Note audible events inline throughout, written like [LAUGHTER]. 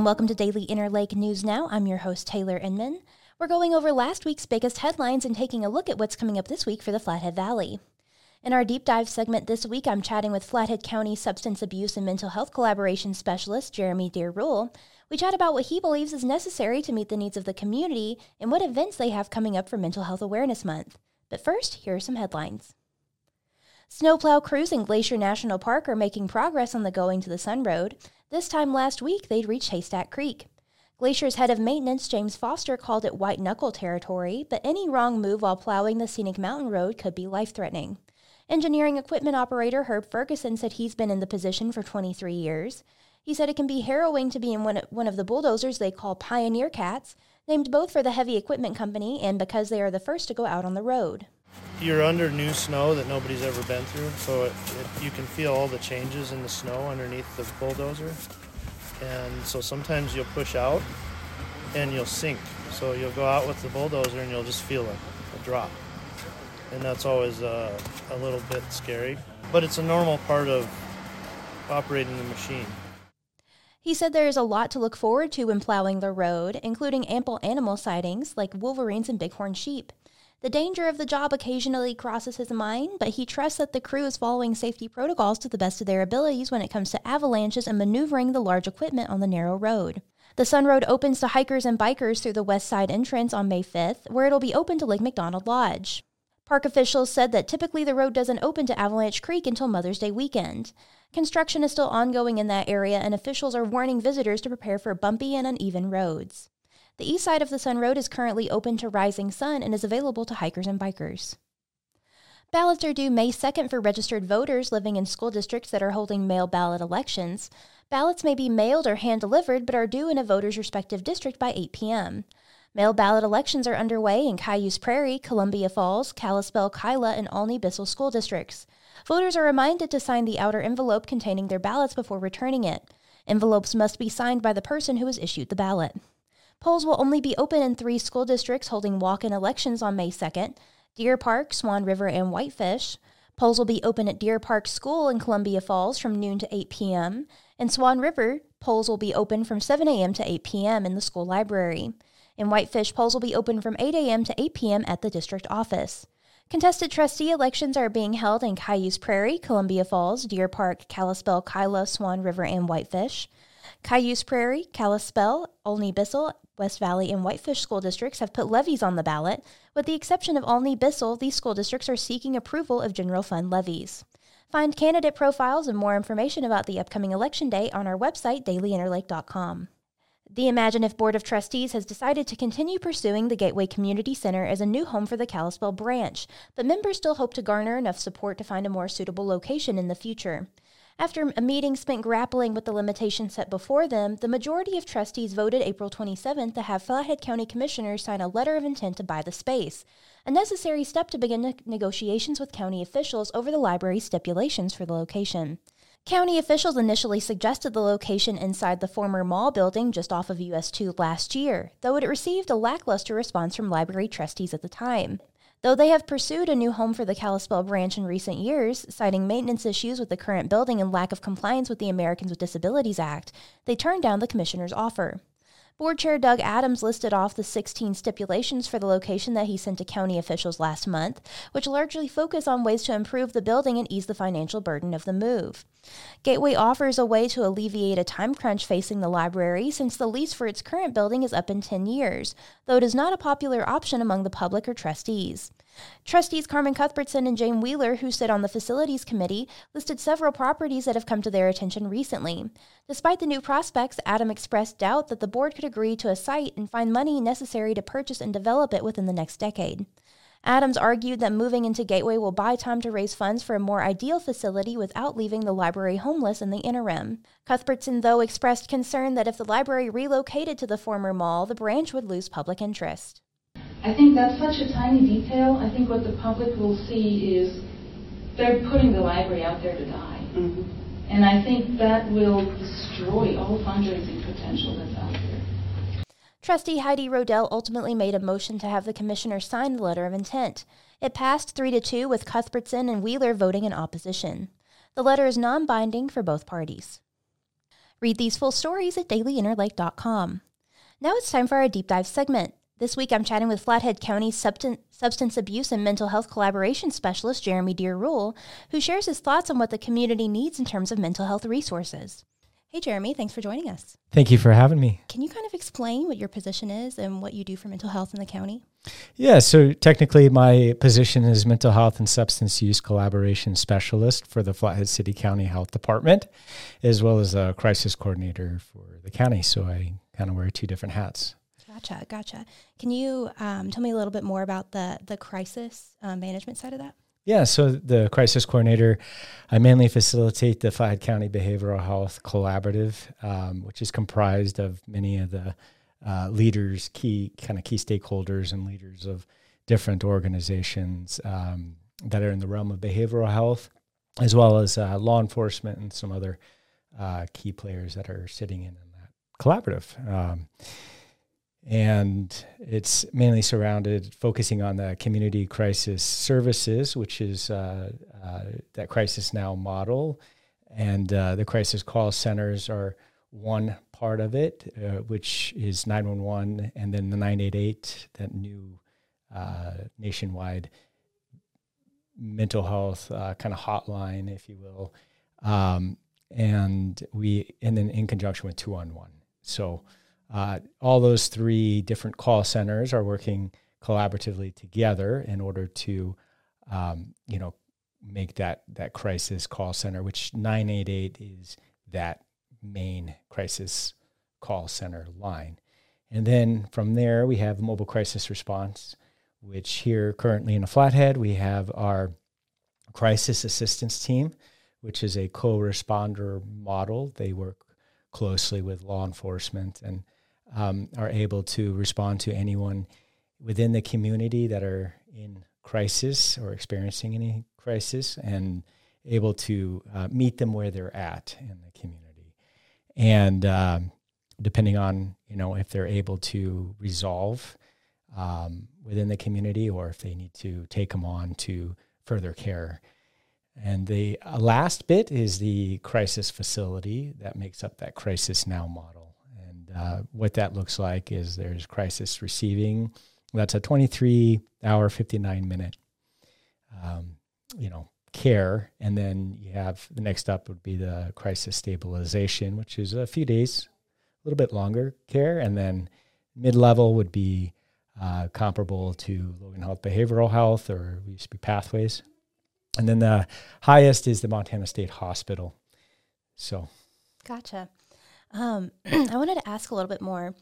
and welcome to Daily Inter Lake News Now. I'm your host, Taylor Inman. We're going over last week's biggest headlines and taking a look at what's coming up this week for the Flathead Valley. In our deep dive segment this week, I'm chatting with Flathead County Substance Abuse and Mental Health Collaboration Specialist Jerramy Dear-Ruel. We chat about what he believes is necessary to meet the needs of the community and what events they have coming up for Mental Health Awareness Month. But first, here are some headlines. Snowplow crews in Glacier National Park are making progress on the Going to the Sun Road. This time last week, they'd reached Haystack Creek. Glacier's head of maintenance, James Foster, called it white knuckle territory, but any wrong move while plowing the scenic mountain road could be life threatening. Engineering equipment operator Herb Ferguson said he's been in the position for 23 years. He said it can be harrowing to be in one, one of the bulldozers they call Pioneer Cats, named both for the heavy equipment company and because they are the first to go out on the road. You're under new snow that nobody's ever been through, so it, it, you can feel all the changes in the snow underneath the bulldozer. And so sometimes you'll push out and you'll sink. So you'll go out with the bulldozer and you'll just feel a, a drop. And that's always uh, a little bit scary. But it's a normal part of operating the machine. He said there is a lot to look forward to when plowing the road, including ample animal sightings like wolverines and bighorn sheep. The danger of the job occasionally crosses his mind, but he trusts that the crew is following safety protocols to the best of their abilities when it comes to avalanches and maneuvering the large equipment on the narrow road. The Sun Road opens to hikers and bikers through the west side entrance on May 5th, where it'll be open to Lake McDonald Lodge. Park officials said that typically the road doesn't open to Avalanche Creek until Mother's Day weekend. Construction is still ongoing in that area, and officials are warning visitors to prepare for bumpy and uneven roads. The east side of the Sun Road is currently open to rising sun and is available to hikers and bikers. Ballots are due May 2nd for registered voters living in school districts that are holding mail ballot elections. Ballots may be mailed or hand delivered but are due in a voter's respective district by 8 p.m. Mail ballot elections are underway in Cayuse Prairie, Columbia Falls, Kalispell, Kila, and Olney Bissell school districts. Voters are reminded to sign the outer envelope containing their ballots before returning it. Envelopes must be signed by the person who has issued the ballot. Polls will only be open in three school districts holding walk in elections on May 2nd Deer Park, Swan River, and Whitefish. Polls will be open at Deer Park School in Columbia Falls from noon to 8 p.m. In Swan River, polls will be open from 7 a.m. to 8 p.m. in the school library. In Whitefish, polls will be open from 8 a.m. to 8 p.m. at the district office. Contested trustee elections are being held in Cayuse Prairie, Columbia Falls, Deer Park, Kalispell, Kila, Swan River, and Whitefish. Cayuse Prairie, Kalispell, Olney Bissell, West Valley, and Whitefish school districts have put levies on the ballot. With the exception of Olney Bissell, these school districts are seeking approval of general fund levies. Find candidate profiles and more information about the upcoming election day on our website, dailyinterlake.com. The Imagine If Board of Trustees has decided to continue pursuing the Gateway Community Center as a new home for the Kalispell branch, but members still hope to garner enough support to find a more suitable location in the future. After a meeting spent grappling with the limitations set before them, the majority of trustees voted April 27th to have Flathead County Commissioners sign a letter of intent to buy the space, a necessary step to begin ne- negotiations with county officials over the library's stipulations for the location. County officials initially suggested the location inside the former mall building just off of US 2 last year, though it received a lackluster response from library trustees at the time. Though they have pursued a new home for the Kalispell branch in recent years, citing maintenance issues with the current building and lack of compliance with the Americans with Disabilities Act, they turned down the commissioner's offer. Board Chair Doug Adams listed off the 16 stipulations for the location that he sent to county officials last month, which largely focus on ways to improve the building and ease the financial burden of the move. Gateway offers a way to alleviate a time crunch facing the library since the lease for its current building is up in 10 years, though it is not a popular option among the public or trustees. Trustees Carmen Cuthbertson and Jane Wheeler, who sit on the facilities committee, listed several properties that have come to their attention recently. Despite the new prospects, Adam expressed doubt that the board could agree to a site and find money necessary to purchase and develop it within the next decade. Adams argued that moving into Gateway will buy time to raise funds for a more ideal facility without leaving the library homeless in the interim. Cuthbertson, though, expressed concern that if the library relocated to the former mall, the branch would lose public interest. I think that's such a tiny detail. I think what the public will see is they're putting the library out there to die. Mm-hmm. And I think that will destroy all fundraising potential that's out there. Trustee Heidi Rodell ultimately made a motion to have the commissioner sign the letter of intent. It passed 3 to 2 with Cuthbertson and Wheeler voting in opposition. The letter is non binding for both parties. Read these full stories at dailyinterlake.com. Now it's time for our deep dive segment. This week I'm chatting with Flathead County Substance Abuse and Mental Health Collaboration Specialist Jerramy Dear-Ruel, who shares his thoughts on what the community needs in terms of mental health resources. Hey, Jerramy, thanks for joining us. Thank you for having me. Can you kind of explain what your position is and what you do for mental health in the county? Yeah, so technically, my position is mental health and substance use collaboration specialist for the Flathead City County Health Department, as well as a crisis coordinator for the county. So I kind of wear two different hats. Gotcha, gotcha. Can you um, tell me a little bit more about the the crisis um, management side of that? Yeah, so the crisis coordinator, I mainly facilitate the Flathead County Behavioral Health Collaborative, um, which is comprised of many of the uh, leaders, key kind of key stakeholders and leaders of different organizations um, that are in the realm of behavioral health, as well as uh, law enforcement and some other uh, key players that are sitting in, in that collaborative. Um, and it's mainly surrounded focusing on the community crisis services, which is uh, uh, that crisis now model, and uh, the crisis call centers are one part of it, uh, which is 911, and then the 988, that new uh, nationwide mental health uh, kind of hotline, if you will, um, and we and then in conjunction with two on one, So uh, all those three different call centers are working collaboratively together in order to, um, you know, make that that crisis call center, which 988 is that main crisis call center line. And then from there, we have mobile crisis response, which here currently in a Flathead, we have our crisis assistance team, which is a co responder model. They work closely with law enforcement and um, are able to respond to anyone within the community that are in crisis or experiencing any crisis and able to uh, meet them where they're at in the community. And um, depending on, you know, if they're able to resolve um, within the community or if they need to take them on to further care. And the uh, last bit is the crisis facility that makes up that crisis now model. Uh, what that looks like is there's crisis receiving. That's a 23 hour, 59 minute, um, you know, care. And then you have the next up would be the crisis stabilization, which is a few days, a little bit longer care. And then mid level would be uh, comparable to Logan Health Behavioral Health or we used to be Pathways. And then the highest is the Montana State Hospital. So, gotcha. Um, [CLEARS THROAT] I wanted to ask a little bit more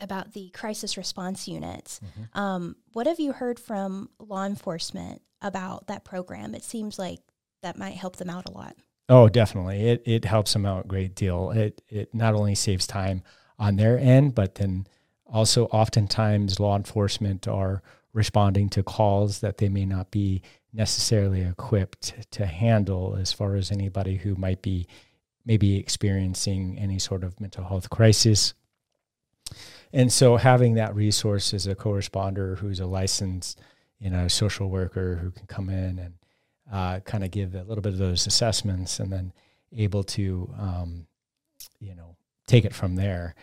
about the crisis response units. Mm-hmm. Um, what have you heard from law enforcement about that program? It seems like that might help them out a lot. Oh, definitely. It it helps them out a great deal. It it not only saves time on their end, but then also oftentimes law enforcement are responding to calls that they may not be necessarily equipped to handle as far as anybody who might be maybe experiencing any sort of mental health crisis. And so having that resource as a co-responder who's a licensed, you know, social worker who can come in and uh, kind of give a little bit of those assessments and then able to, um, you know, take it from there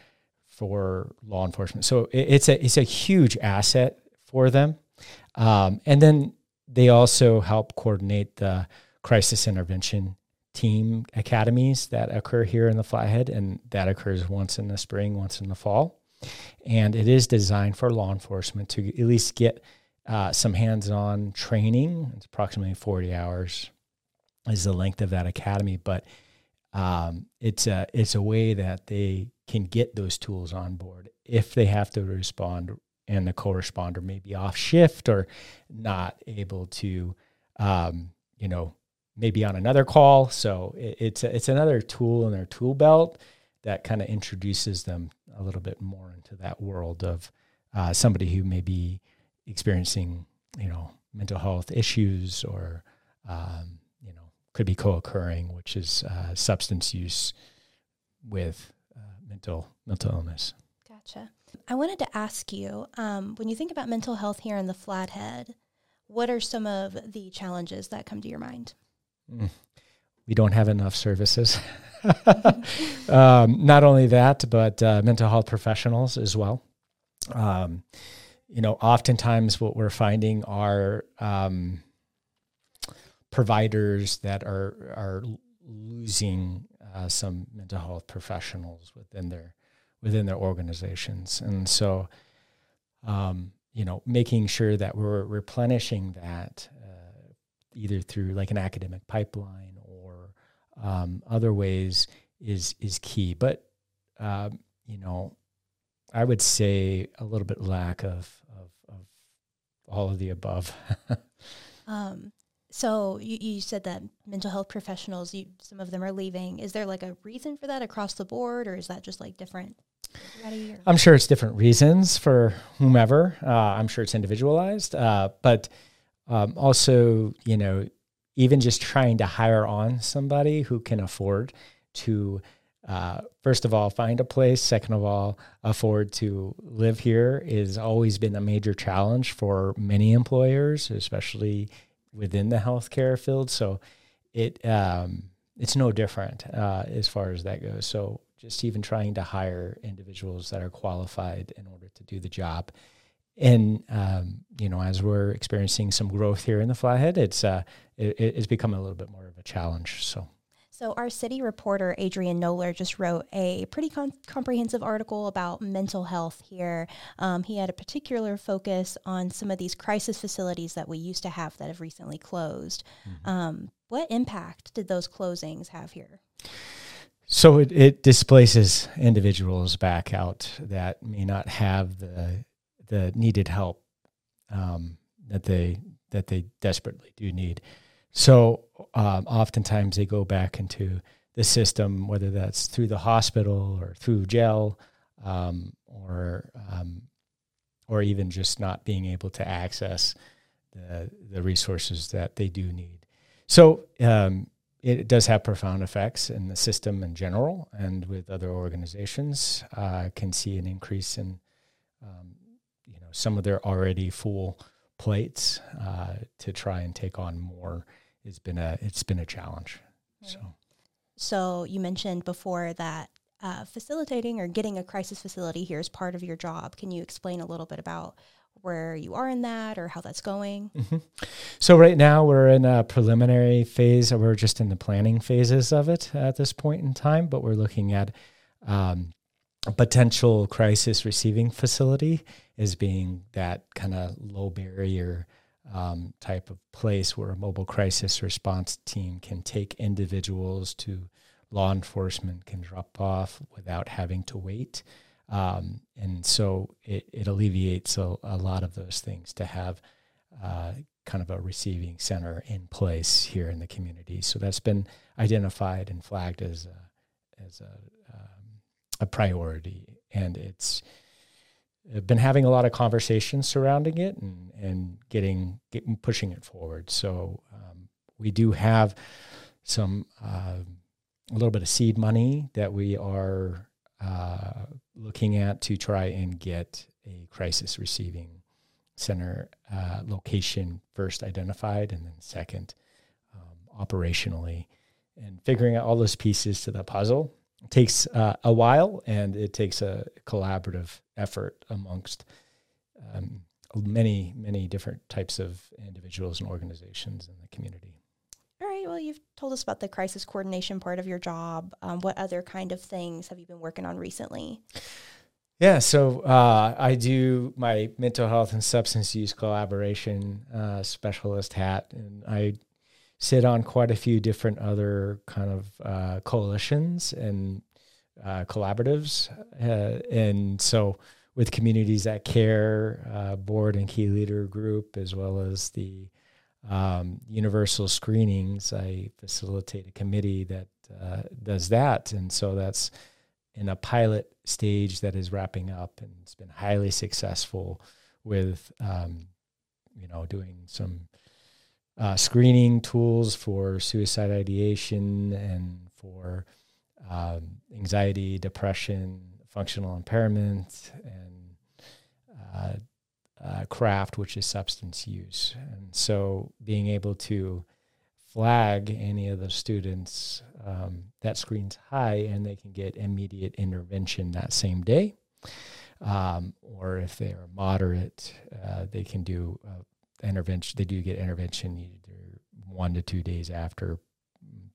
for law enforcement. So it, it's a it's a huge asset for them, um, and then they also help coordinate the crisis intervention team academies that occur here in the Flathead, and that occurs once in the spring, once in the fall. And it is designed for law enforcement to at least get uh, some hands on training. It's approximately 40 hours, is the length of that academy. But um, it's, a, it's a way that they can get those tools on board if they have to respond and the co-responder may be off shift or not able to, um, you know, maybe on another call. So it, it's a, it's another tool in their tool belt that kind of introduces them a little bit more into that world of uh, somebody who may be experiencing, you know, mental health issues or, um, you know, could be co-occurring, which is uh, substance use with uh, mental mental illness. Gotcha. I wanted to ask you um, when you think about mental health here in the Flathead, what are some of the challenges that come to your mind? We don't have enough services. [LAUGHS] um, not only that, but uh, mental health professionals as well. Um, you know, oftentimes what we're finding are um, providers that are are losing uh, some mental health professionals within their within their organizations, and so um, you know, making sure that we're replenishing that either through like an academic pipeline or um, other ways is is key. But um, you know, I would say a little bit lack of of, of all of the above. [LAUGHS] um, so you, you said that mental health professionals, you some of them are leaving. Is there like a reason for that across the board, or is that just like different? I'm sure it's different reasons for whomever. Uh, I'm sure it's individualized, uh, but um, also, you know, even just trying to hire on somebody who can afford to, uh, first of all, find a place. Second of all, afford to live here is always been a major challenge for many employers, especially within the healthcare field. So it um, it's no different uh, as far as that goes. So just even trying to hire individuals that are qualified in order to do the job. And um, you know, as we're experiencing some growth here in the Flathead, it's uh, it, it's become a little bit more of a challenge. So. So, our city reporter, Adrian Knowler, just wrote a pretty com- comprehensive article about mental health here. Um, he had a particular focus on some of these crisis facilities that we used to have that have recently closed. Mm-hmm. Um, what impact did those closings have here? So it, it displaces individuals back out that may not have the the needed help um, that they that they desperately do need. So um, oftentimes they go back into the system, whether that's through the hospital or through jail, um, or um, or even just not being able to access the the resources that they do need. So um, it does have profound effects in the system in general and with other organizations. Uh, can see an increase in, um, some of their already full plates uh, to try and take on more. It's been a it's been a challenge. Right. So, so you mentioned before that uh, facilitating or getting a crisis facility here is part of your job. Can you explain a little bit about where you are in that or how that's going? Mm-hmm. So right now we're in a preliminary phase. We're just in the planning phases of it at this point in time, but we're looking at um, potential crisis receiving facility as being that kind of low barrier um, type of place where a mobile crisis response team can take individuals to law enforcement can drop off without having to wait. Um, and so it, it alleviates a, a, lot of those things to have uh, kind of a receiving center in place here in the community. So that's been identified and flagged as a, as a, um, a priority. And it's been having a lot of conversations surrounding it and, and getting, getting pushing it forward. So um, we do have some uh, a little bit of seed money that we are uh, looking at to try and get a crisis receiving center uh, location first identified and then second um, operationally and figuring out all those pieces to the puzzle takes uh, a while and it takes a collaborative effort amongst um, many many different types of individuals and organizations in the community all right. Well, you've told us about the crisis coordination part of your job. Um, what other kind of things have you been working on recently? Yeah, so uh, I do my mental health and substance use collaboration uh, specialist hat, and I sit on quite a few different other kind of uh, coalitions and uh, collaboratives, uh, and so with communities that care, uh, board and key leader group, as well as the um, universal screenings, I facilitate a committee that uh, does that. And so that's in a pilot stage that is wrapping up and it's been highly successful with, um, you know, doing some uh, screening tools for suicide ideation and for um, anxiety, depression, functional impairment, and uh, uh, CRAFFT, which is substance use. And so being able to flag any of the students um, that screens high and they can get immediate intervention that same day. Um, or if they are moderate, uh, they can do intervention. They do get intervention either one to two days after,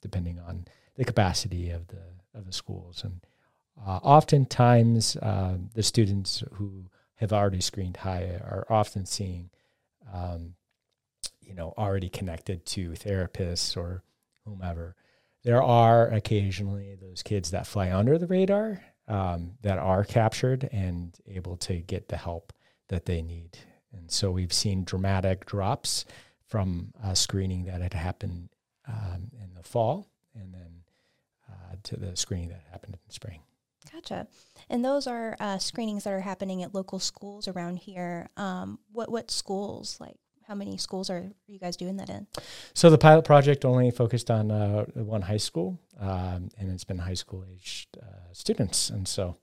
depending on the capacity of the of the schools. And uh, oftentimes, uh, the students who have already screened high are often seeing, um, you know, already connected to therapists or whomever. There are occasionally those kids that fly under the radar um, that are captured and able to get the help that they need. And so we've seen dramatic drops from a screening that had happened um, in the fall and then uh, to the screening that happened in the spring. Gotcha. And those are uh, screenings that are happening at local schools around here. Um, what what schools like? How many schools are you guys doing that in? So the pilot project only focused on uh, one high school, um, and it's been high school aged uh, students. And so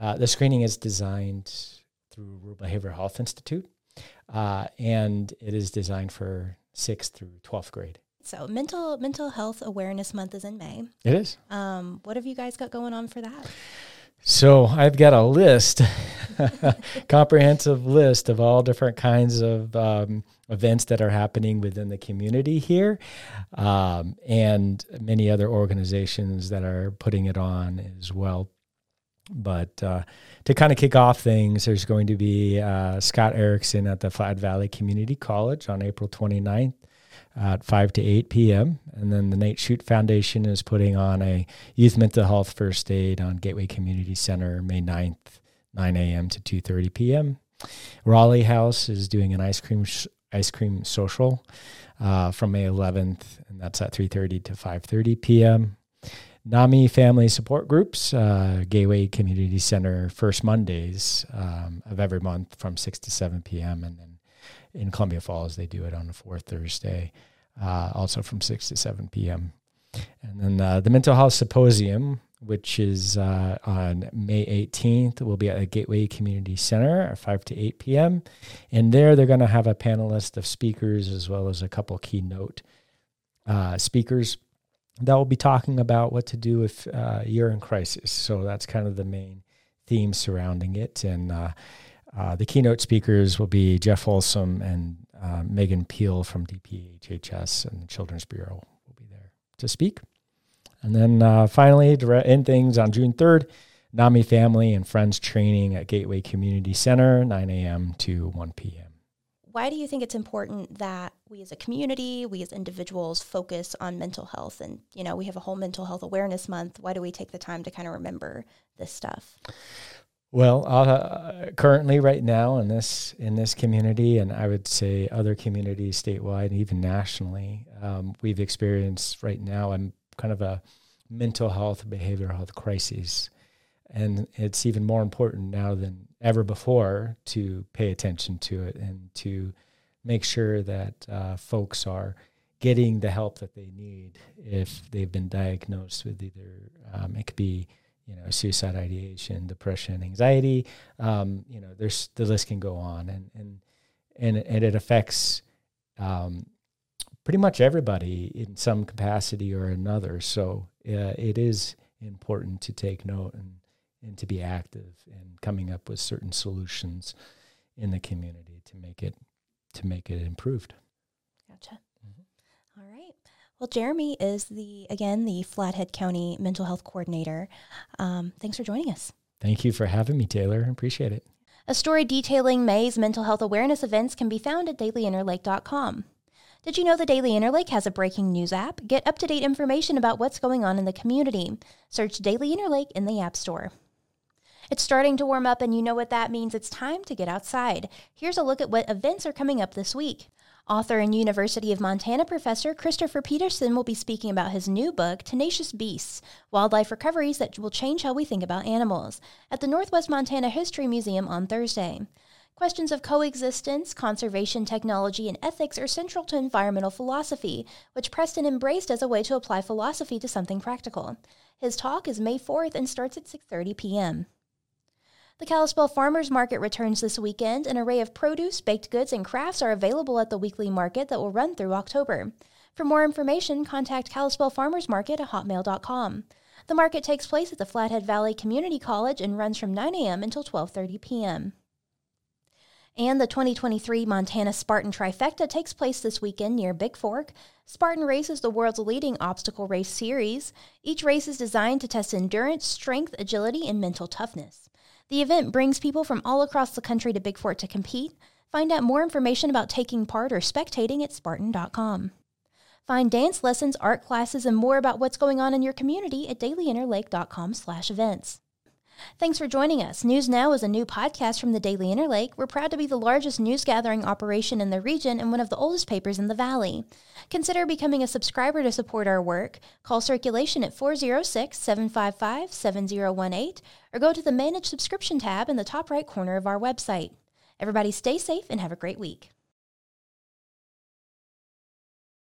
uh, the screening is designed through Rural Behavioral Health Institute, uh, and it is designed for sixth through twelfth grade. So mental mental health awareness month is in May. It is. Um, what have you guys got going on for that? So I've got a list, [LAUGHS] comprehensive list of all different kinds of um, events that are happening within the community here, um, and many other organizations that are putting it on as well. But uh, to kind of kick off things, there's going to be uh, Scott Erickson at the Flathead Valley Community College on April 29th at 5 to 8 p.m. And then the Nate Chute Foundation is putting on a youth mental health first aid on Gateway Community Center May 9th, 9 a.m. to 2.30 p.m. Raleigh House is doing an ice cream sh- ice cream social uh, from May 11th, and that's at 3.30 to 5.30 p.m. NAMI Family Support Groups, uh, Gateway Community Center, first Mondays um, of every month from 6 to 7 p.m. And then in Columbia Falls, they do it on the fourth Thursday, uh, also from 6 to 7 p.m. And then uh, the Mental Health Symposium, which is uh, on May 18th, will be at the Gateway Community Center at 5 to 8 p.m. And there they're going to have a panelist of speakers as well as a couple keynote uh, speakers that will be talking about what to do if uh, you're in crisis. So that's kind of the main theme surrounding it. And uh, uh, the keynote speakers will be Jeff Folsom and uh, Megan Peel from DPHHS and the Children's Bureau will be there to speak. And then uh, finally, to end things on June 3rd, NAMI Family and Friends Training at Gateway Community Center, 9 a.m. to 1 p.m. Why do you think it's important that we as a community, we as individuals focus on mental health? And, you know, we have a whole mental health awareness month. Why do we take the time to kind of remember this stuff? Well, uh, currently, right now in this in this community, and I would say other communities statewide, and even nationally, um, we've experienced right now a kind of a mental health, behavioral health crisis, and it's even more important now than ever before to pay attention to it and to make sure that uh, folks are getting the help that they need if they've been diagnosed with either um, it could be you know, suicide ideation, depression, anxiety. Um, you know, there's the list can go on, and and and, and it affects um, pretty much everybody in some capacity or another. So uh, it is important to take note and and to be active and coming up with certain solutions in the community to make it to make it improved. Gotcha. All right. Well, Jerramy is the again the Flathead County Mental Health Coordinator. Um, thanks for joining us. Thank you for having me, Taylor. Appreciate it. A story detailing May's mental health awareness events can be found at dailyinterlake.com. Did you know the Daily Inter Lake has a breaking news app? Get up to date information about what's going on in the community. Search Daily Inter Lake in the App Store. It's starting to warm up, and you know what that means. It's time to get outside. Here's a look at what events are coming up this week. Author and University of Montana professor Christopher Preston will be speaking about his new book, Tenacious Beasts Wildlife Recoveries That Will Change How We Think About Animals, at the Northwest Montana History Museum on Thursday. Questions of coexistence, conservation technology, and ethics are central to environmental philosophy, which Preston embraced as a way to apply philosophy to something practical. His talk is May 4th and starts at 6:30 p.m. The Kalispell Farmers Market returns this weekend. An array of produce, baked goods, and crafts are available at the weekly market that will run through October. For more information, contact Kalispell Farmers Market at hotmail.com. The market takes place at the Flathead Valley Community College and runs from 9 a.m. until 12:30 p.m. And the 2023 Montana Spartan Trifecta takes place this weekend near Bigfork. Spartan Race is the world's leading obstacle race series. Each race is designed to test endurance, strength, agility, and mental toughness. The event brings people from all across the country to Bigfork to compete. Find out more information about taking part or spectating at Spartan.com. Find dance lessons, art classes, and more about what's going on in your community at dailyinterlake.com/events. Thanks for joining us. News Now is a new podcast from the Daily Inter Lake. We're proud to be the largest news gathering operation in the region and one of the oldest papers in the valley. Consider becoming a subscriber to support our work. Call circulation at 406 755 7018 or go to the Manage Subscription tab in the top right corner of our website. Everybody stay safe and have a great week.